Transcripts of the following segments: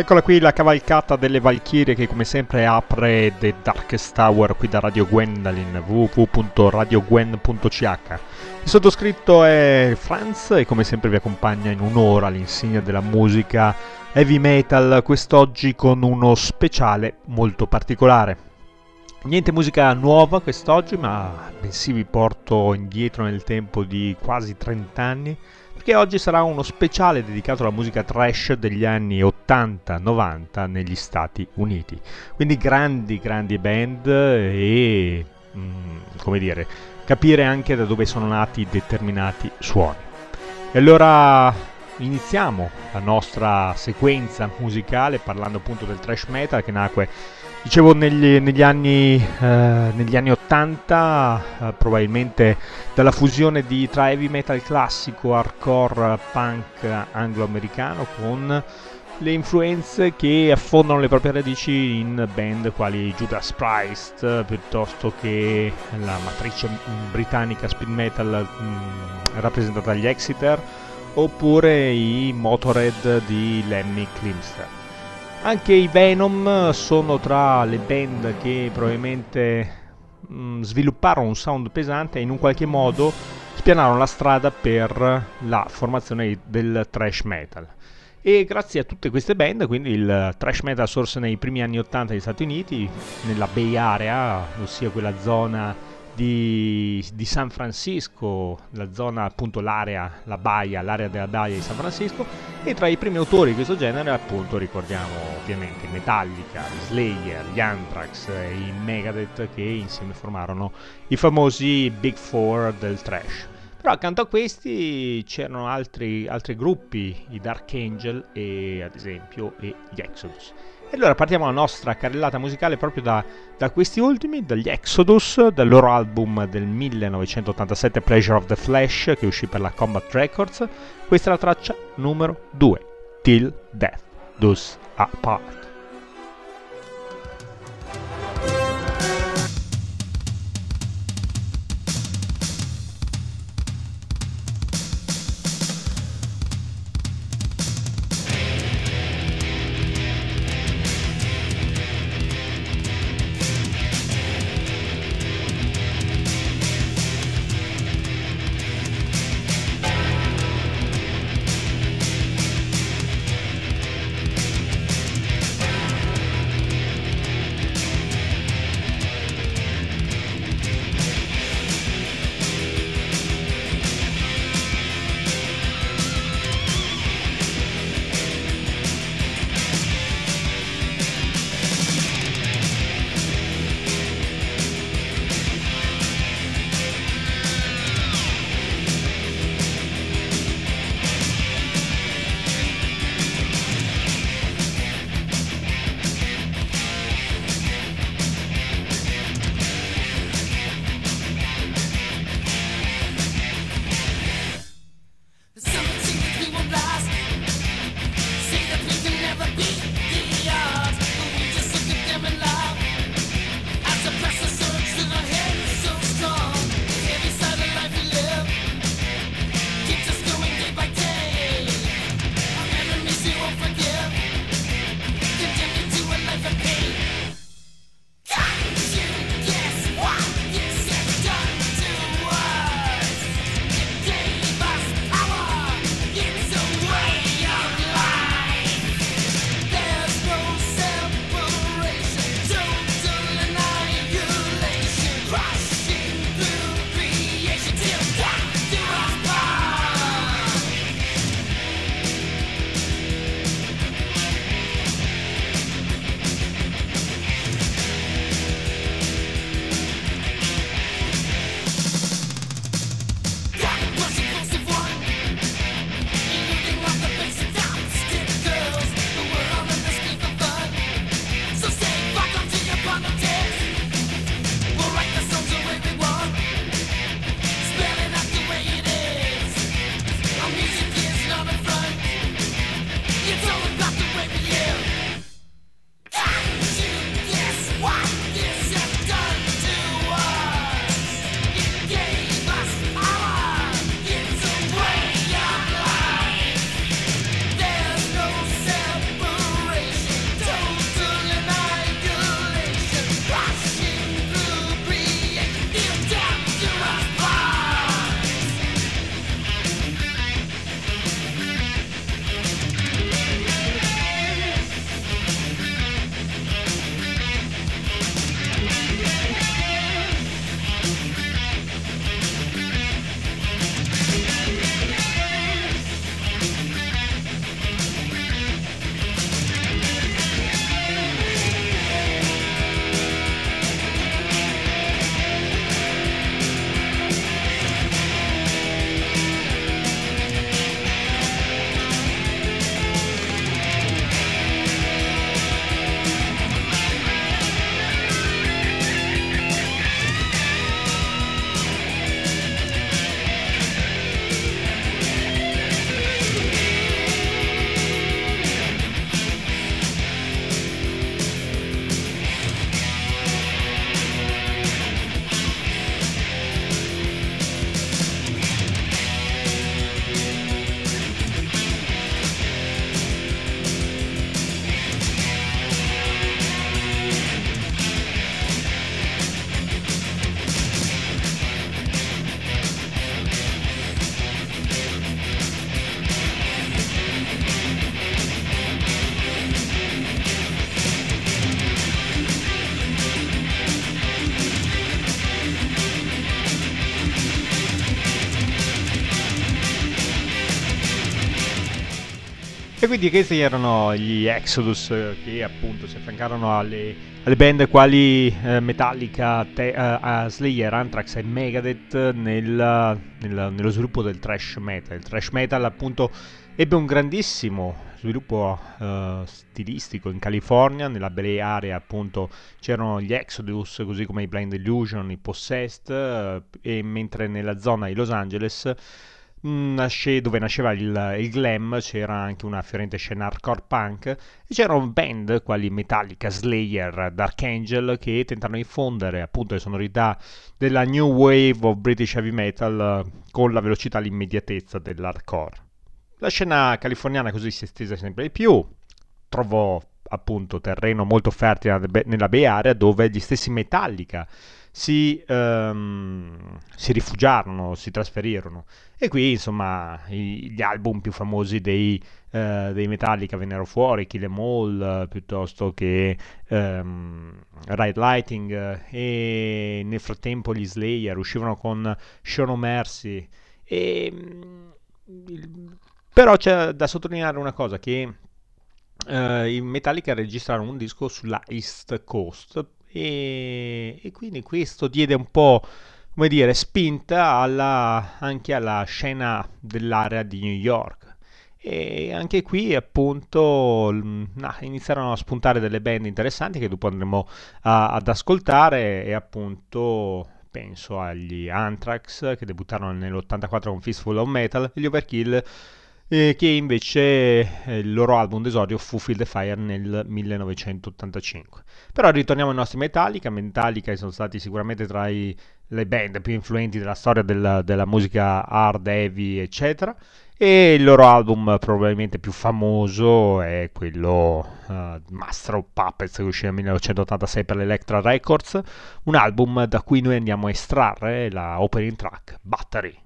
Eccola qui la cavalcata delle Valchirie che come sempre apre The Darkest Tower qui da Radio Gwendolyn www.radiogwen.ch Il sottoscritto è Franz e come sempre vi accompagna in un'ora all'insegna della musica heavy metal quest'oggi con uno speciale molto particolare. Niente musica nuova quest'oggi ma bensì vi porto indietro nel tempo di quasi 30 anni perché oggi sarà uno speciale dedicato alla musica trash degli anni 80-90 negli Stati Uniti. Quindi grandi, grandi band e, mm, come dire, capire anche da dove sono nati determinati suoni. E allora iniziamo la nostra sequenza musicale parlando appunto del trash metal che nacque Dicevo negli, negli, anni, eh, negli, anni, 80, eh, probabilmente dalla fusione di, tra heavy metal classico, hardcore, punk anglo-americano con le influenze che affondano le proprie radici in band quali Judas Priest piuttosto che la matrice britannica speed metal mh, mm, rappresentata dagli Exeter oppure i Motorhead di Lemmy Kilmister. Anche i Venom sono tra le band che probabilmente mh, mm, svilupparono un sound pesante e in un qualche modo spianarono la strada per la formazione del thrash metal. E grazie a tutte queste band, quindi il thrash metal sorse nei primi anni 80 negli Stati Uniti, nella Bay Area, ossia quella zona di, di, San Francisco, la zona appunto l'area, la baia, l'area della baia di San Francisco e tra i primi autori di questo genere appunto ricordiamo ovviamente Metallica, Slayer, gli Anthrax e i Megadeth che insieme formarono i famosi Big Four del trash. Però accanto a questi c'erano altri, altri gruppi, i Dark Angel e ad esempio e gli Exodus. E allora partiamo la nostra carrellata musicale proprio da, da, questi ultimi, dagli Exodus, dal loro album del 1987 Pleasure of the Flash che uscì per la Combat Records. Questa è la traccia numero 2, Till Death Does Apart. E quindi questi erano gli Exodus eh, che appunto si affiancarono alle, alle band quali eh, Metallica, te, uh, Slayer, Anthrax e Megadeth nel, nel, nello sviluppo del thrash metal. Il thrash metal appunto ebbe un grandissimo sviluppo uh, stilistico in California, nella Bay Area appunto c'erano gli Exodus così come i Blind Illusion, i Possessed uh, e mentre nella zona di Los Angeles nasce, dove nasceva il, il, glam c'era anche una fiorente scena hardcore punk e c'erano band quali Metallica, Slayer, Dark Angel che tentavano di fondere appunto le sonorità della new wave of British heavy metal con la velocità e l'immediatezza dell'hardcore. La scena californiana così si è estesa sempre di più, trovò appunto terreno molto fertile nella Bay Area dove gli stessi Metallica si, um, si rifugiarono, si trasferirono. E qui, insomma, i, gli album più famosi dei, uh, dei Metallica vennero fuori, Kill Em All, uh, piuttosto che um, Ride Lighting, uh, e nel frattempo gli Slayer uscivano con Show No Mercy. E, il, però c'è da sottolineare una cosa, che i Metallica registrarono un disco sulla East Coast e, e quindi questo diede un po' come dire spinta alla, anche alla scena dell'area di New York. E anche qui appunto nah, iniziarono a spuntare delle band interessanti che dopo andremo a, ad ascoltare e appunto penso agli Anthrax che debuttarono nell'84 con Fistful of Metal e gli Overkill eh, che invece eh, il loro album d'esordio fu Field the Fire nel 1985. Però ritorniamo ai nostri Metallica, Metallica sono stati sicuramente tra i, le band più influenti della storia della, della musica hard, heavy, eccetera. E il loro album probabilmente più famoso è quello uh, Master of Puppets che uscì nel 1986 per l'Electra Records, un album da cui noi andiamo a estrarre la opening track Battery.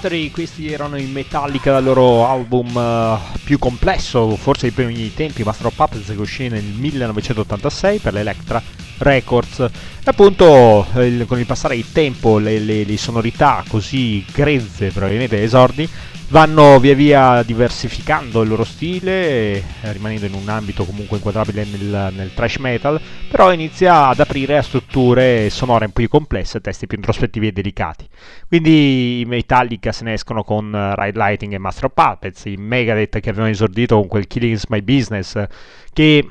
Battery, questi erano i Metallica dal loro album uh, più complesso, forse dei primi tempi, Master of Puppets, che uscì nel 1986 per l'Electra Records. E appunto, il, con il passare del tempo, le, le, le sonorità così grezze, probabilmente esordi, vanno via via diversificando il loro stile, eh, rimanendo in un ambito comunque inquadrabile nel, nel trash metal, però inizia ad aprire a strutture sonore un po' più complesse, testi più introspettivi e delicati. Quindi i Metallica se ne escono con Ride Lighting e Master of Puppets, i Megadeth che avevano esordito con quel Killing is My Business, che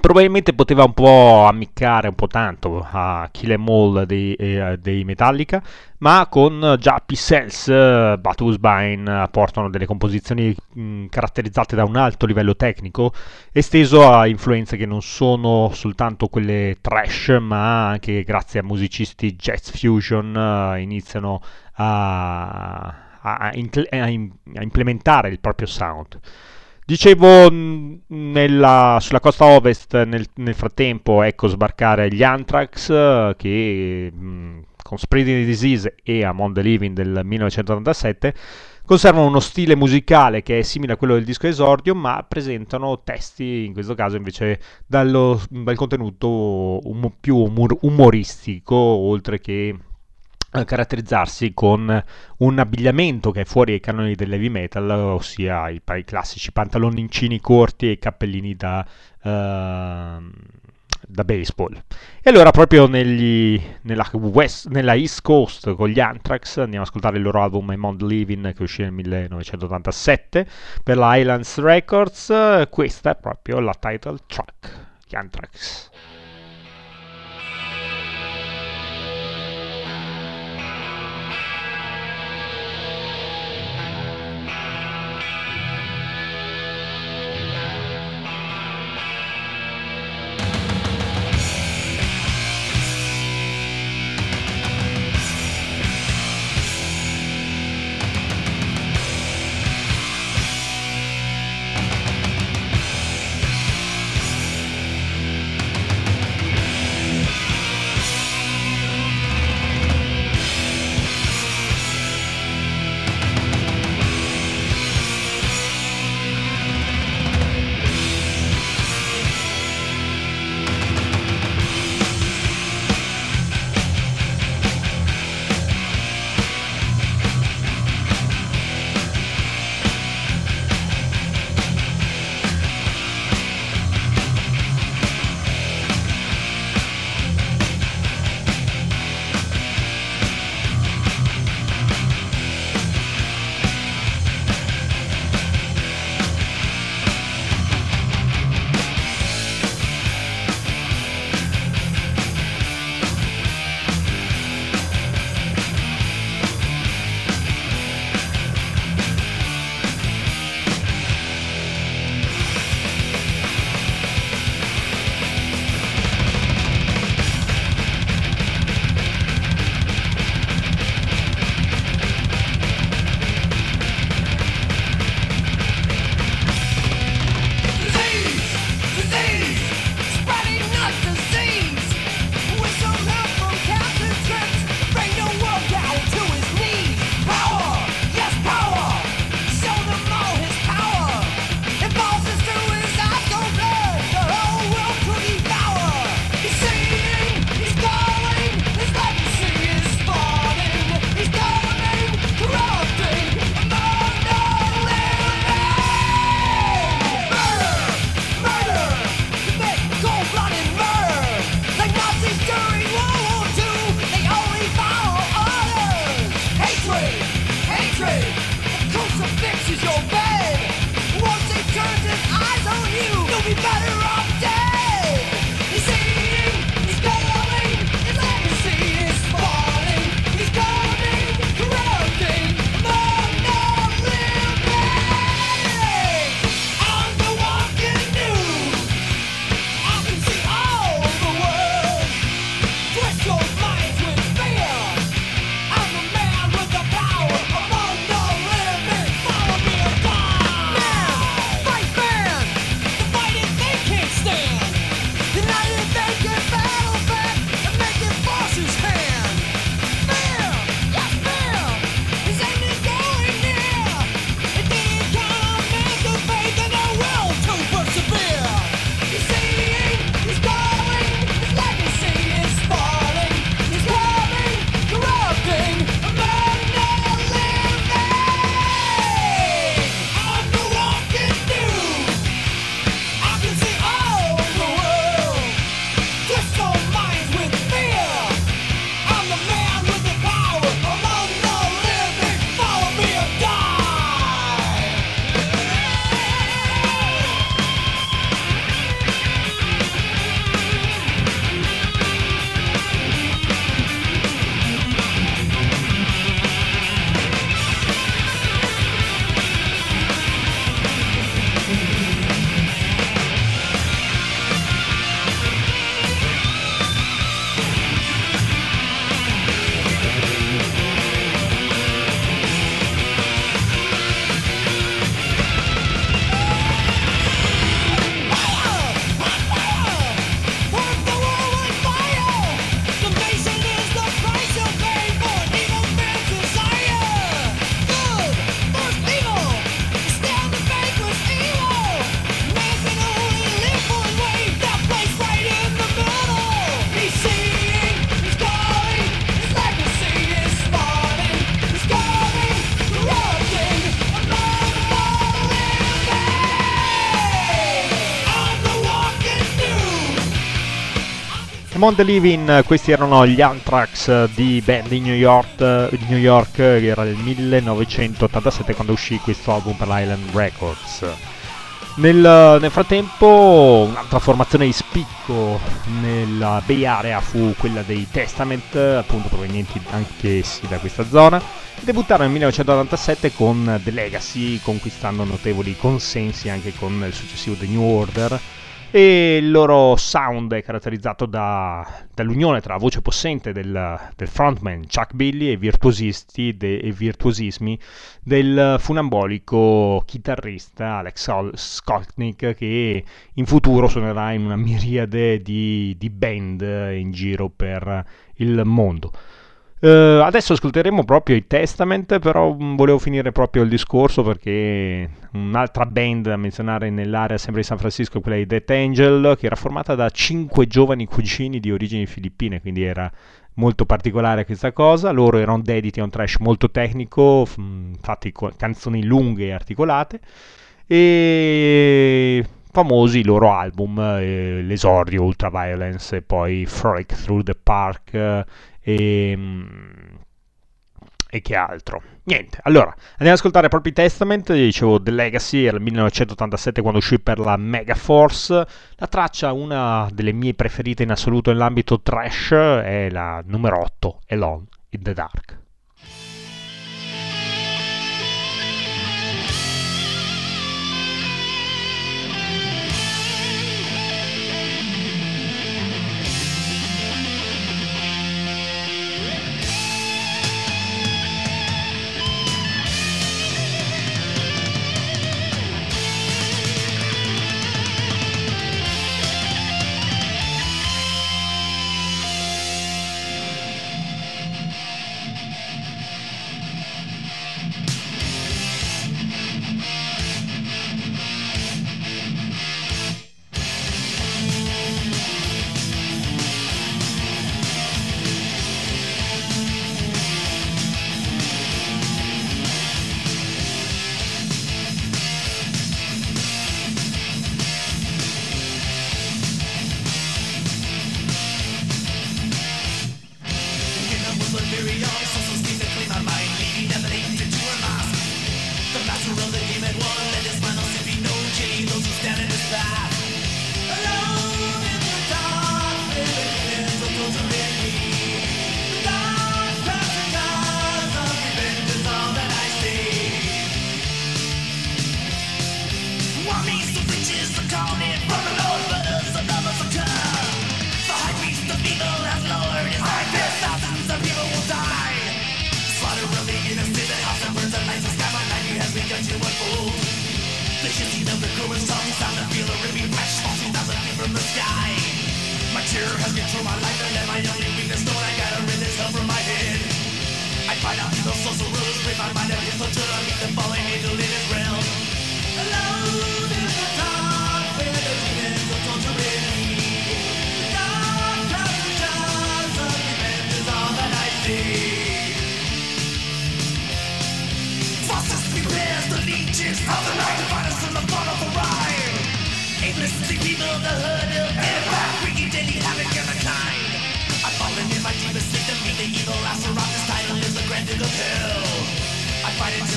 probabilmente poteva un po' ammiccare un po' tanto a Kill Em All dei, eh, dei Metallica, ma con già P-Cells, uh, Batusbine portano delle composizioni mh, caratterizzate da un alto livello tecnico, esteso a influenze che non sono soltanto quelle trash, ma anche grazie a musicisti jazz fusion uh, iniziano a, a, a, a implementare il proprio sound. Dicevo, nella, sulla costa ovest nel, nel, frattempo ecco sbarcare gli Anthrax che mh, con Spreading Disease e Among the Living del 1987 conservano uno stile musicale che è simile a quello del disco esordio ma presentano testi in questo caso invece dallo, dal contenuto um, più umor, umoristico oltre che caratterizzarsi con un abbigliamento che è fuori ai canoni dell'heavy metal, ossia i, i classici pantaloncini corti e i cappellini da, uh, da baseball. E allora proprio negli, nella, West, nella, East Coast con gli Anthrax andiamo ad ascoltare il loro album Among Living che uscì nel 1987 per la Highlands Records, questa è proprio la title track, gli Anthrax. The Living, questi erano gli Anthrax di band di New York, New York era il 1987 quando uscì questo album per l'Island Records. Nel, nel, frattempo un'altra formazione di spicco nella Bay Area fu quella dei Testament, appunto provenienti anch'essi da questa zona. Debuttarono nel 1987 con The Legacy, conquistando notevoli consensi anche con il successivo The New Order e il loro sound è caratterizzato da, dall'unione tra la voce possente del, del frontman Chuck Billy e, de, e virtuosismi del funambolico chitarrista Alex Skolnick che in futuro suonerà in una miriade di, di band in giro per il mondo. Uh, adesso ascolteremo proprio i Testament, però mm, volevo finire proprio il discorso perché un'altra band da menzionare nell'area sempre di San Francisco è quella di Death Angel, che era formata da cinque giovani cugini di origini filippine, quindi era molto particolare questa cosa. Loro erano dediti a un trash molto tecnico, infatti canzoni lunghe e articolate, e famosi i loro album, eh, l'esordio Ultraviolence e poi Frolic Through the Park e, ehm, e che altro? Niente, allora andiamo ad ascoltare proprio i Testament. Dicevo The Legacy era il 1987 quando uscì per la Megaforce. La traccia, una delle mie preferite in assoluto nell'ambito trash, è la numero 8, Alone in the Dark.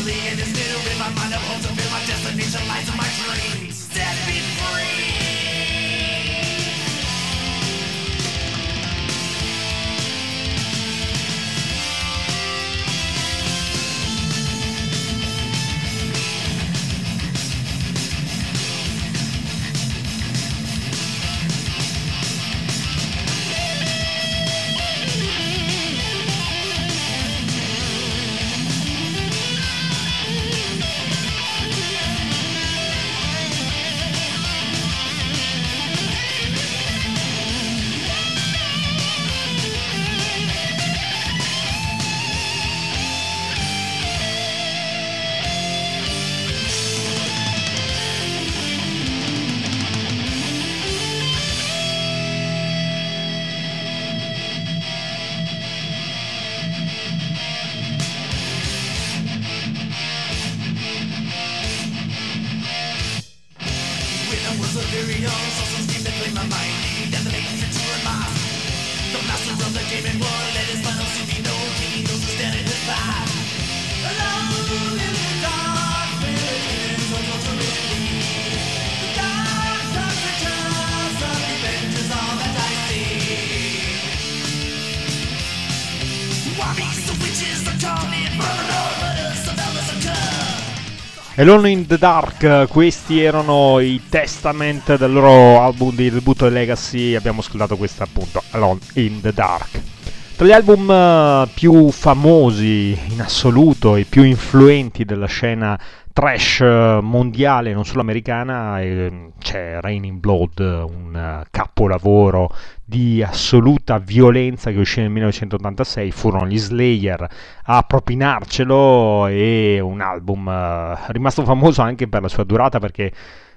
Constantly in this bit in my mind, I'm to fill my destination, lies in my dreams. Set me free. Alone in the Dark, questi erano i Testament del loro album di debutto Legacy, abbiamo ascoltato questo appunto, Alone in the Dark. Tra gli album uh, più famosi in assoluto e più influenti della scena trash eh, mondiale, non solo americana, c'è Raining Blood, un eh, capolavoro di assoluta violenza che uscì nel 1986, furono gli Slayer a propinarcelo e un album uh, rimasto famoso anche per la sua durata perché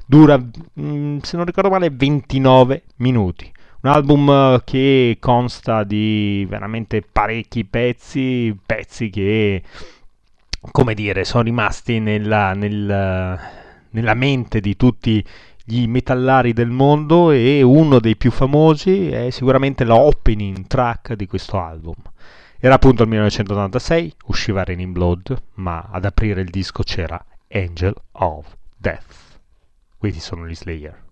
dura, mh, mm, se non ricordo male, 29 minuti. Un album che consta di veramente parecchi pezzi, pezzi che come dire, sono rimasti nella, nel, nella mente di tutti gli metallari del mondo e uno dei più famosi è sicuramente la opening track di questo album. Era appunto il 1986, usciva Raining Blood, ma ad aprire il disco c'era Angel of Death. Questi sono gli Slayer.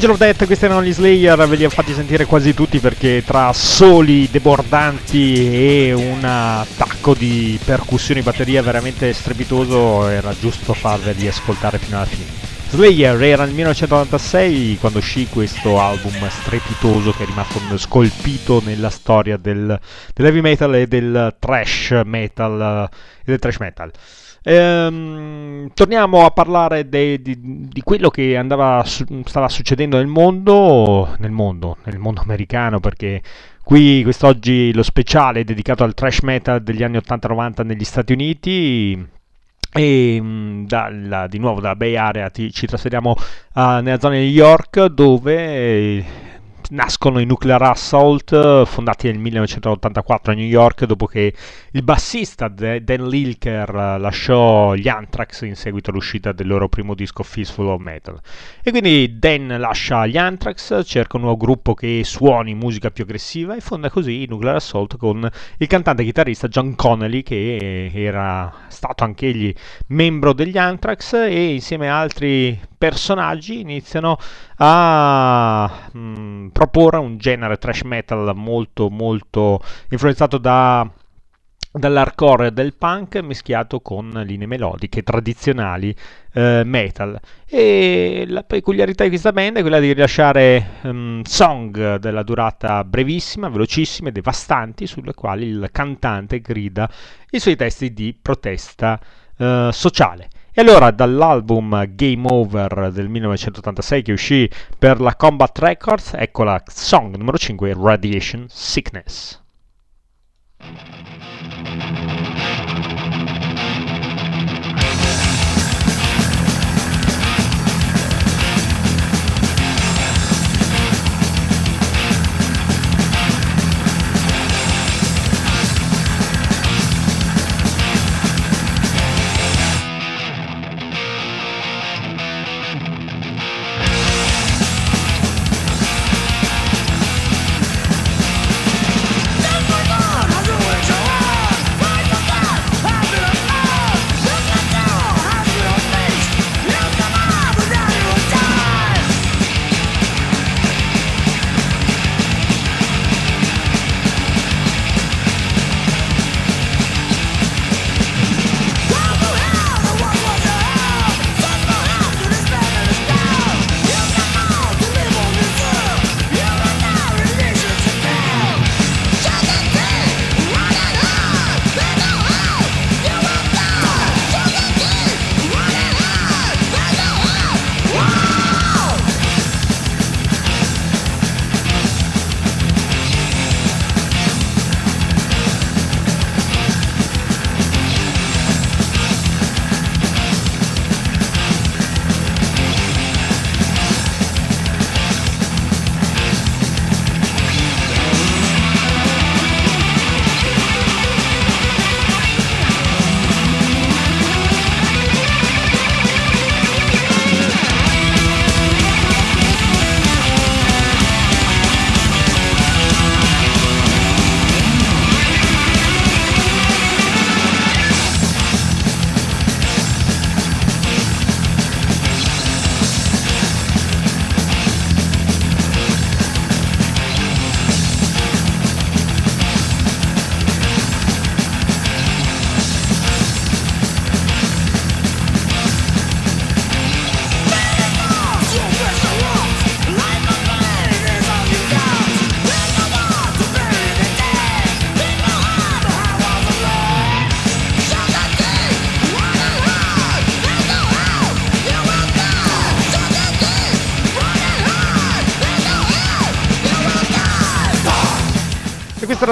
Angel of Death, questi erano gli Slayer, ve li ho fatti sentire quasi tutti perché tra soli debordanti e un attacco di percussioni batteria veramente strepitoso era giusto farveli ascoltare fino alla fine. Slayer era nel 1996 quando uscì questo album strepitoso che è rimasto scolpito nella storia del, dell'heavy metal e del trash metal. E del trash metal. Ehm, torniamo a parlare de, di, di, quello che andava, stava succedendo nel mondo, nel mondo, nel mondo americano, perché qui quest'oggi lo speciale è dedicato al trash metal degli anni 80-90 negli Stati Uniti. E mm, dalla, di nuovo dalla Bay Area ti, ci trasferiamo uh, nella zona di New York dove nascono i Nuclear Assault, fondati nel 1984 a New York, dopo che il bassista Dan Lilker lasciò gli Anthrax in seguito all'uscita del loro primo disco Fistful of Metal. E quindi Dan lascia gli Anthrax, cerca un nuovo gruppo che suoni musica più aggressiva e fonda così i Nuclear Assault con il cantante e chitarrista John Connelly, che era stato anch'egli membro degli Anthrax, e insieme a altri personaggi iniziano a mh, mm, proporre un genere trash metal molto molto influenzato da dall'hardcore e del punk mischiato con linee melodiche tradizionali eh, metal. E la peculiarità di questa band è quella di rilasciare um, song della durata brevissima, velocissime, devastanti sulle quali il cantante grida i suoi testi di protesta eh, sociale e allora dall'album Game Over del 1986 che uscì per la Combat Records, ecco la song numero 5, Radiation Sickness.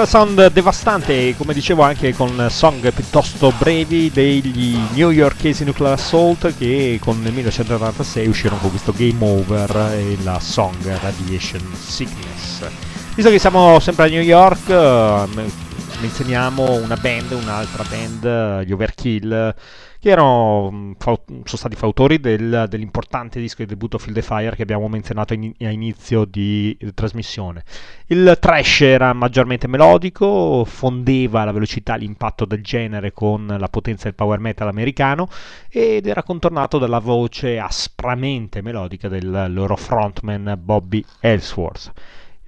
Sound devastante, come dicevo anche con song piuttosto brevi degli newyorkesi Nuclear Assault che con nel 1996 uscirono con questo Game Over e la song Radiation Sickness. Visto che siamo sempre a New York, ehm, menzioniamo una band, un'altra band, gli Overkill, che erano, mm, sono stati fautori del, dell'importante disco di debutto Field the Fire che abbiamo menzionato in, a inizio di, di trasmissione. Il trash era maggiormente melodico, fondeva la velocità e l'impatto del genere con la potenza del power metal americano ed era contornato dalla voce aspramente melodica del loro frontman Bobby Ellsworth.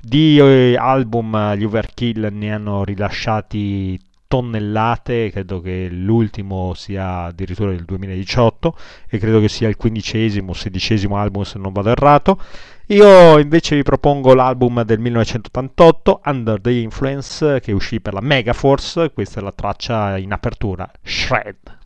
Di eh, album gli Overkill ne hanno rilasciati tonnellate, credo che l'ultimo sia addirittura del 2018 e credo che sia il quindicesimo sedicesimo album se non vado errato. Io invece vi propongo l'album del 1988, Under the Influence, che uscì per la Megaforce, questa è la traccia in apertura, Shred.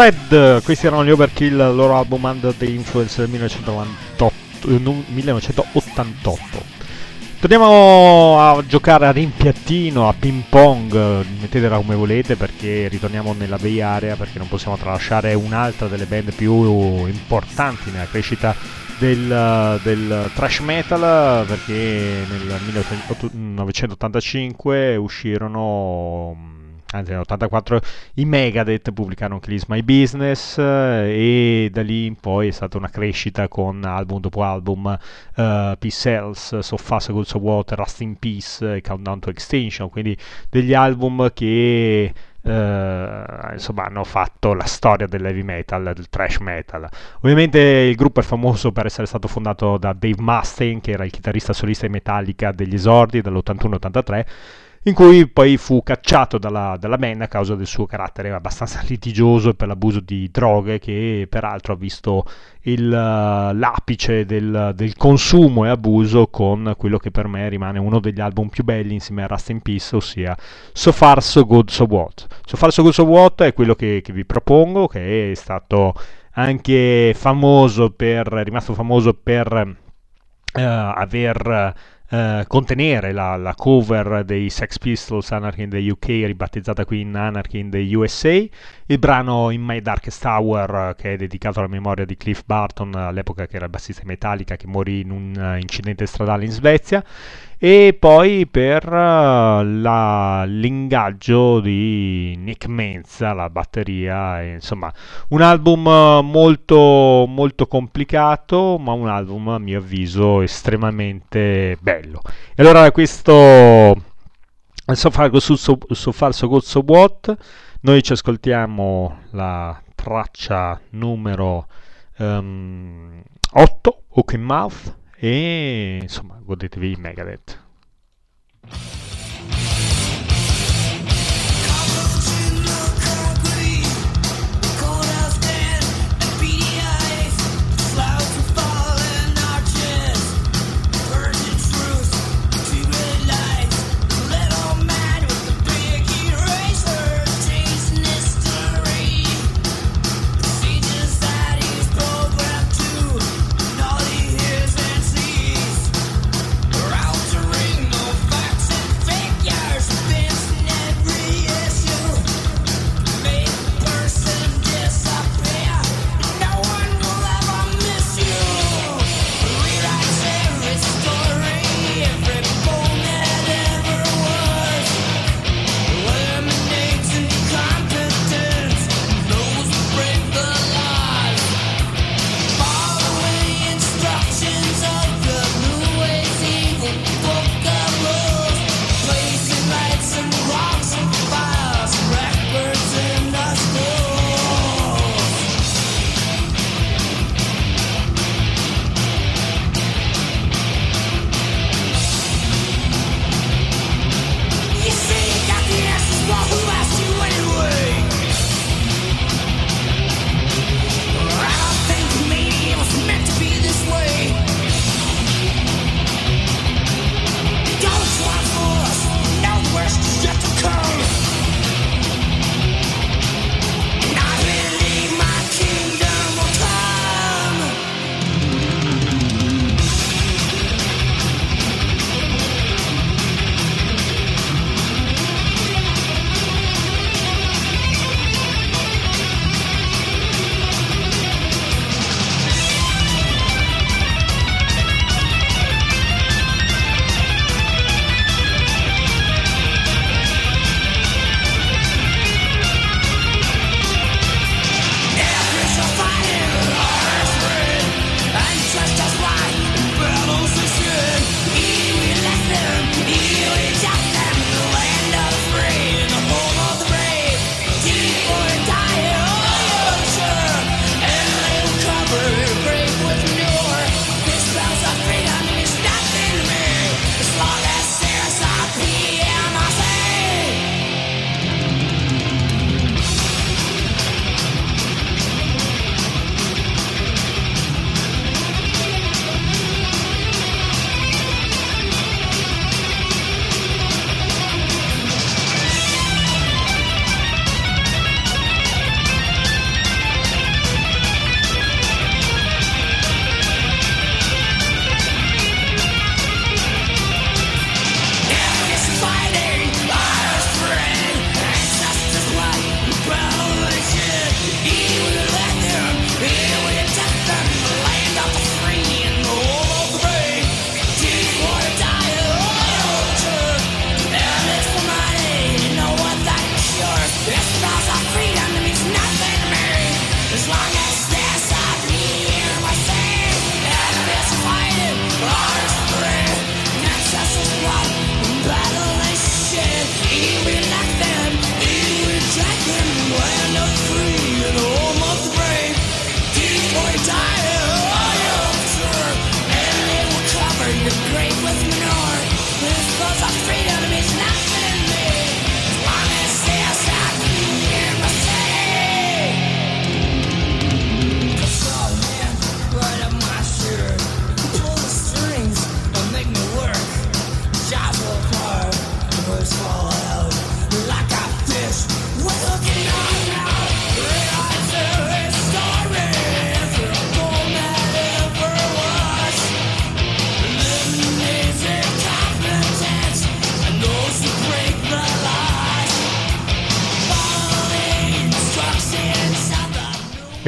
Shred, questi erano gli Overkill, il loro album Under the Influence del 1998. 1988. Torniamo a giocare a rimpiattino, a ping pong, mettetela come volete perché ritorniamo nella Bay Area perché non possiamo tralasciare un'altra delle band più importanti nella crescita del, del thrash metal perché nel 1985 uscirono anzi nell'84 i Megadeth pubblicarono Kill My Business eh, e da lì in poi è stata una crescita con album dopo album uh, Peace Cells, So Fast Good So Water, Rust in Peace e Countdown to Extinction quindi degli album che Uh, insomma hanno fatto la storia dell'heavy metal, del thrash metal. Ovviamente il gruppo è famoso per essere stato fondato da Dave Mustaine, che era il chitarrista solista di Metallica degli esordi dall'81-83 in cui poi fu cacciato dalla, dalla band a causa del suo carattere abbastanza litigioso per l'abuso di droghe che peraltro ha visto il, uh, l'apice del, del, consumo e abuso con quello che per me rimane uno degli album più belli insieme a Rust in Peace, ossia So Far So Good So What. So Far So Good So What è quello che, che vi propongo, che è stato anche famoso per, è rimasto famoso per uh, aver Uh, contenere la, la, cover dei Sex Pistols Anarchy in the UK ribattezzata qui in Anarchy in the USA il brano In My Darkest Hour che è dedicato alla memoria di Cliff Barton all'epoca che era il bassista Metallica che morì in un uh, incidente stradale in Svezia e poi per uh, la, l'ingaggio di Nick Menza, la batteria, insomma un album molto, molto complicato, ma un album a mio avviso estremamente bello. E allora questo So Far So, so, so, far so Good So What, noi ci ascoltiamo la traccia numero um, 8, Hook in Mouth, e insomma godetevi Megadeth.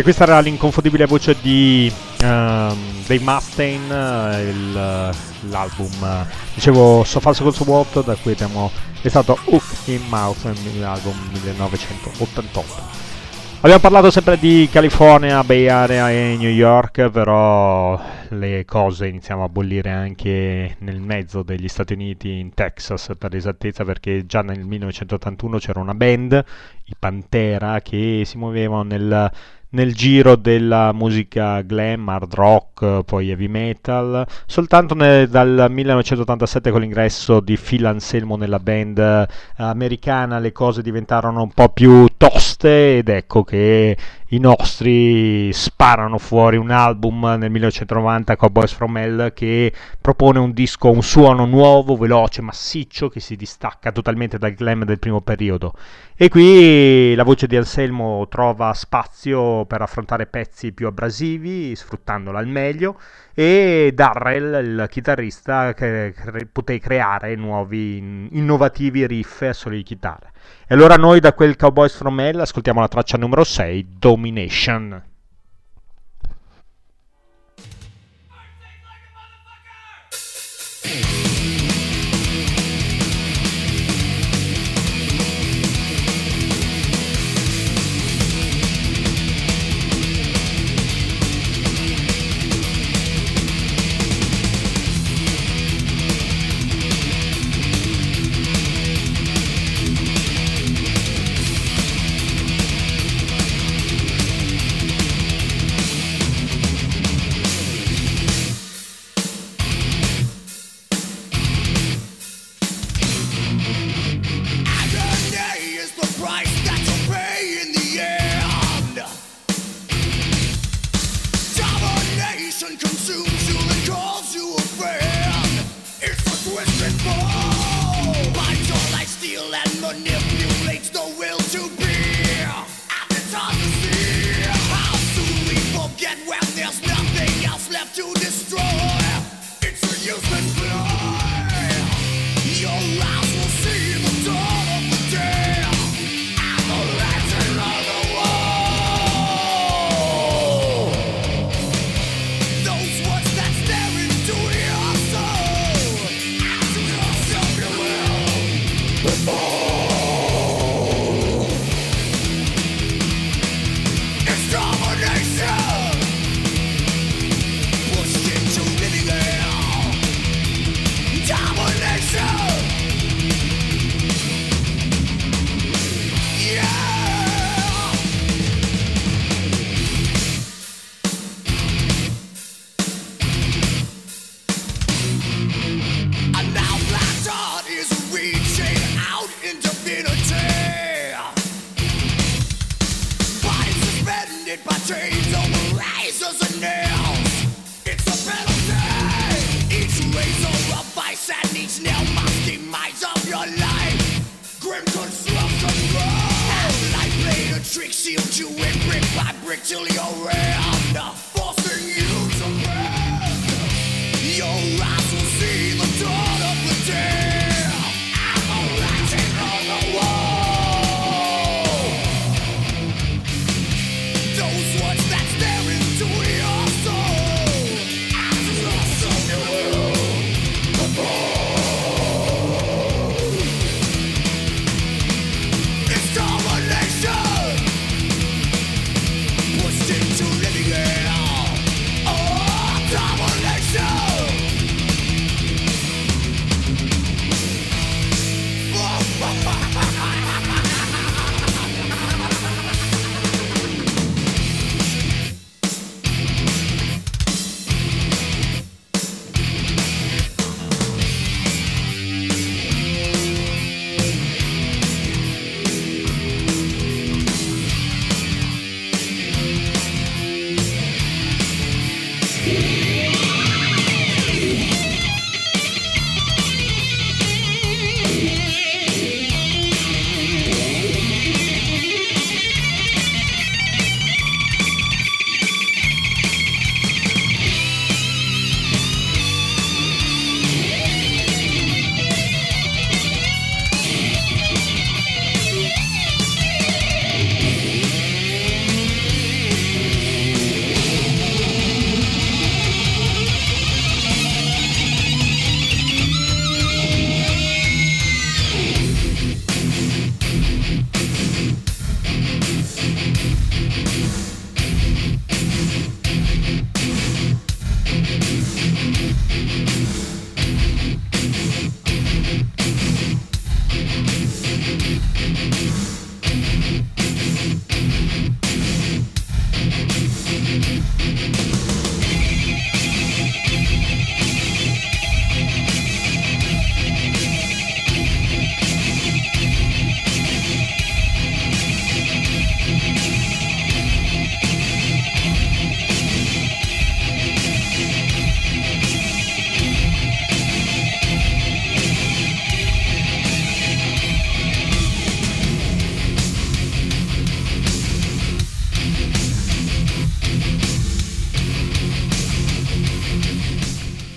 E questa era l'inconfondibile voce di uh, dei Mustaine, il, l'album, dicevo, So Falso Col What, da cui abbiamo, è stato Hook in Mouth, l'album 1988. Abbiamo parlato sempre di California, Bay Area e New York, però le cose iniziamo a bollire anche nel mezzo degli Stati Uniti, in Texas per esattezza, perché già nel 1981 c'era una band, i Pantera, che si muovevano nel nel giro della musica glam, hard rock, poi heavy metal. Soltanto nel, dal 1987 con l'ingresso di Phil Anselmo nella band eh, americana le cose diventarono un po' più toste ed ecco che i nostri sparano fuori un album nel 1990 Cowboys from Hell che propone un disco, un suono nuovo, veloce, massiccio che si distacca totalmente dal glam del primo periodo. E qui la voce di Anselmo trova spazio per affrontare pezzi più abrasivi, sfruttandola al meglio, e Darrell, il chitarrista, che poté creare nuovi, innovativi riff a solo di chitarra. E allora noi da quel Cowboys from Hell ascoltiamo la traccia numero 6, Domination. Living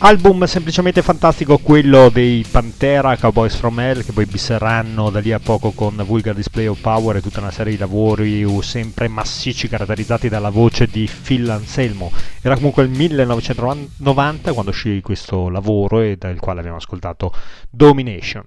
Album semplicemente fantastico quello dei Pantera, Cowboys from Hell, che poi bisseranno da lì a poco con Vulgar Display of Power e tutta una serie di lavori sempre massicci caratterizzati dalla voce di Phil Anselmo. Era comunque il 1990 quando uscì questo lavoro e dal quale abbiamo ascoltato Domination.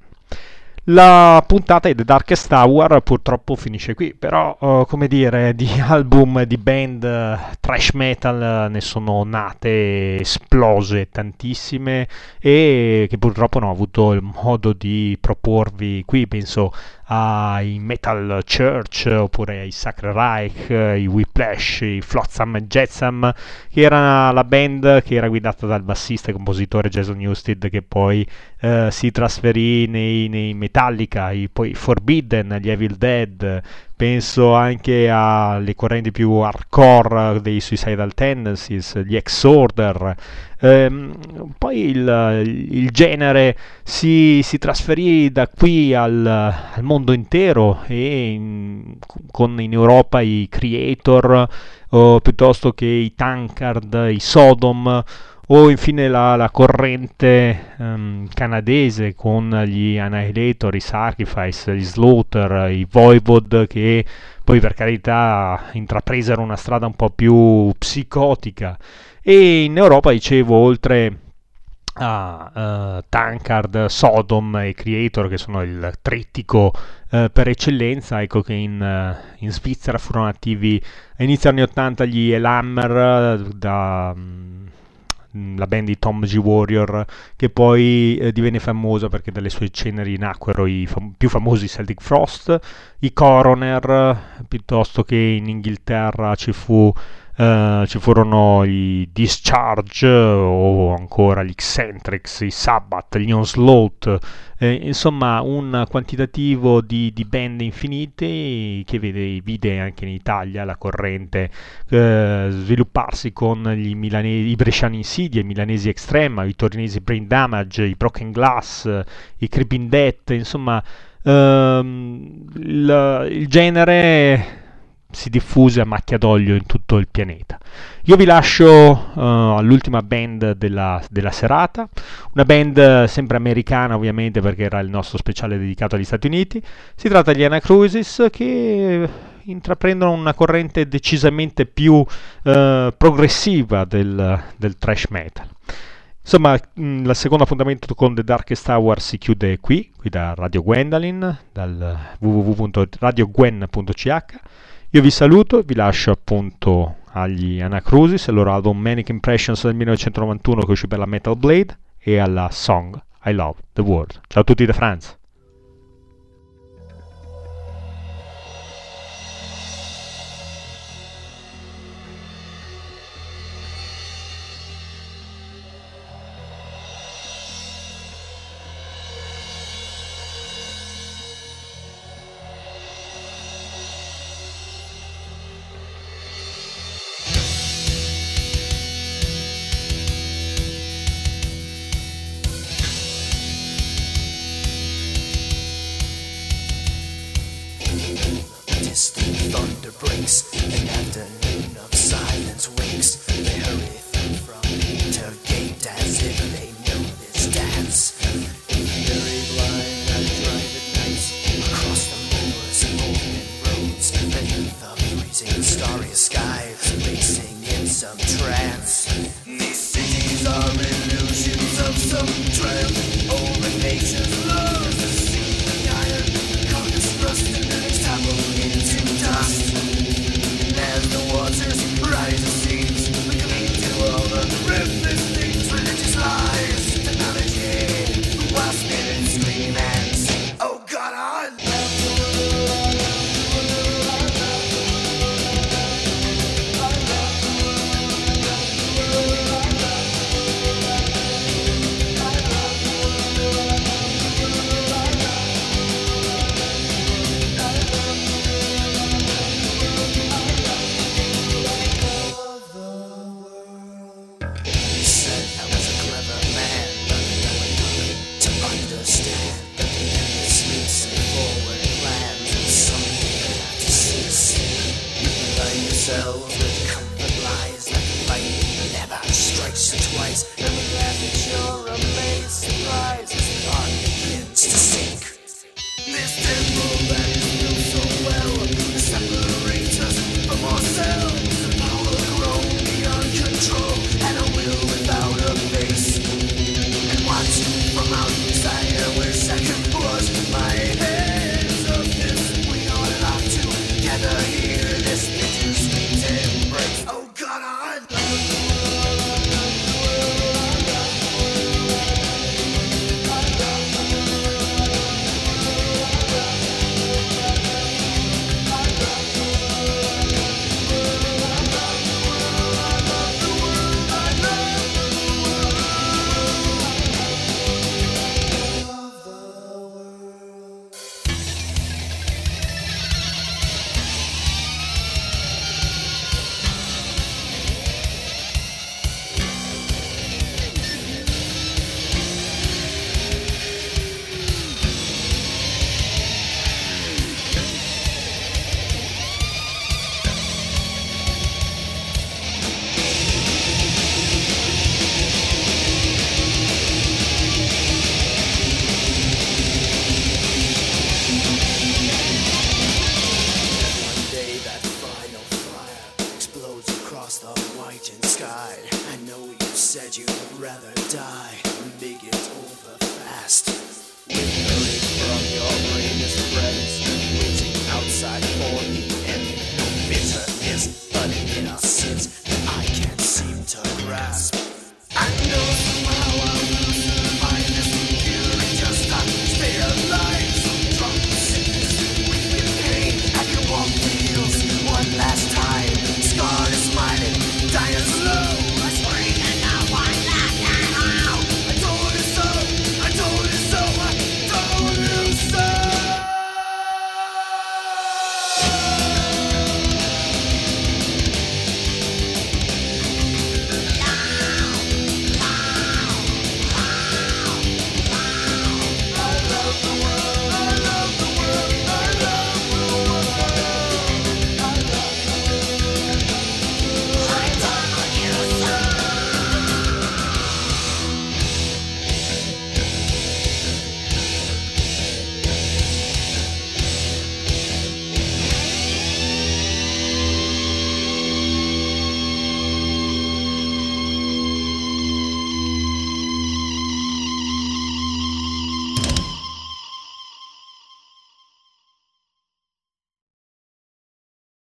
La puntata di The Darkest Hour purtroppo finisce qui, però uh, come dire, di album di band uh, trash metal ne sono nate esplose tantissime e che purtroppo non ho avuto il modo di proporvi qui, penso ai Metal Church oppure ai Sacred Reich, i Whiplash, i Flotsam e Jetsam, che era la band che era guidata dal bassista e compositore Jason Newsted che poi eh, si trasferì nei, nei Metallica, i, poi Forbidden, gli Evil Dead, penso anche alle correnti più hardcore dei Suicidal Tendencies, gli X-Order. Ehm, poi il, il genere si, si, trasferì da qui al, al mondo intero e in, con in Europa i Creator o piuttosto che i Tankard, i Sodom o infine la, la corrente um, canadese con gli Annihilator, i Sacrifice, gli Slaughter, i Voivod che poi per carità intrapresero una strada un po' più psicotica. E in Europa dicevo oltre a uh, Tankard, Sodom e Creator che sono il trittico uh, per eccellenza ecco che in, uh, in, Svizzera furono attivi a inizio anni 80 gli Elammer da um, la band di Tom G. Warrior, che poi eh, divenne famosa perché dalle sue ceneri nacquero i fam- più famosi Celtic Frost, i Coroner, piuttosto che in Inghilterra ci fu Uh, ci furono i Discharge o ancora gli Eccentrics, i Sabbath, gli Onslaught, eh, insomma un quantitativo di, di, band infinite che vede, vide anche in Italia la corrente eh, svilupparsi con milanesi, i bresciani Insidia, i milanesi Extrema, i torinesi Brain Damage, i Broken Glass, i Creeping Death, insomma ehm, il, il genere si diffuse a macchia d'olio in tutto il pianeta. Io vi lascio uh, all'ultima band della, della, serata, una band sempre americana ovviamente perché era il nostro speciale dedicato agli Stati Uniti. Si tratta di Anacrusis che intraprendono una corrente decisamente più uh, progressiva del, del trash metal. Insomma, il secondo appuntamento con The Darkest Hour si chiude qui, qui da Radio Gwendolyn, dal www.radiogwen.ch. Io vi saluto, vi lascio appunto agli Anacrusis il loro album Manic Impressions del 1991 che uscì per la Metal Blade e alla song I Love the World. Ciao a tutti da Franz.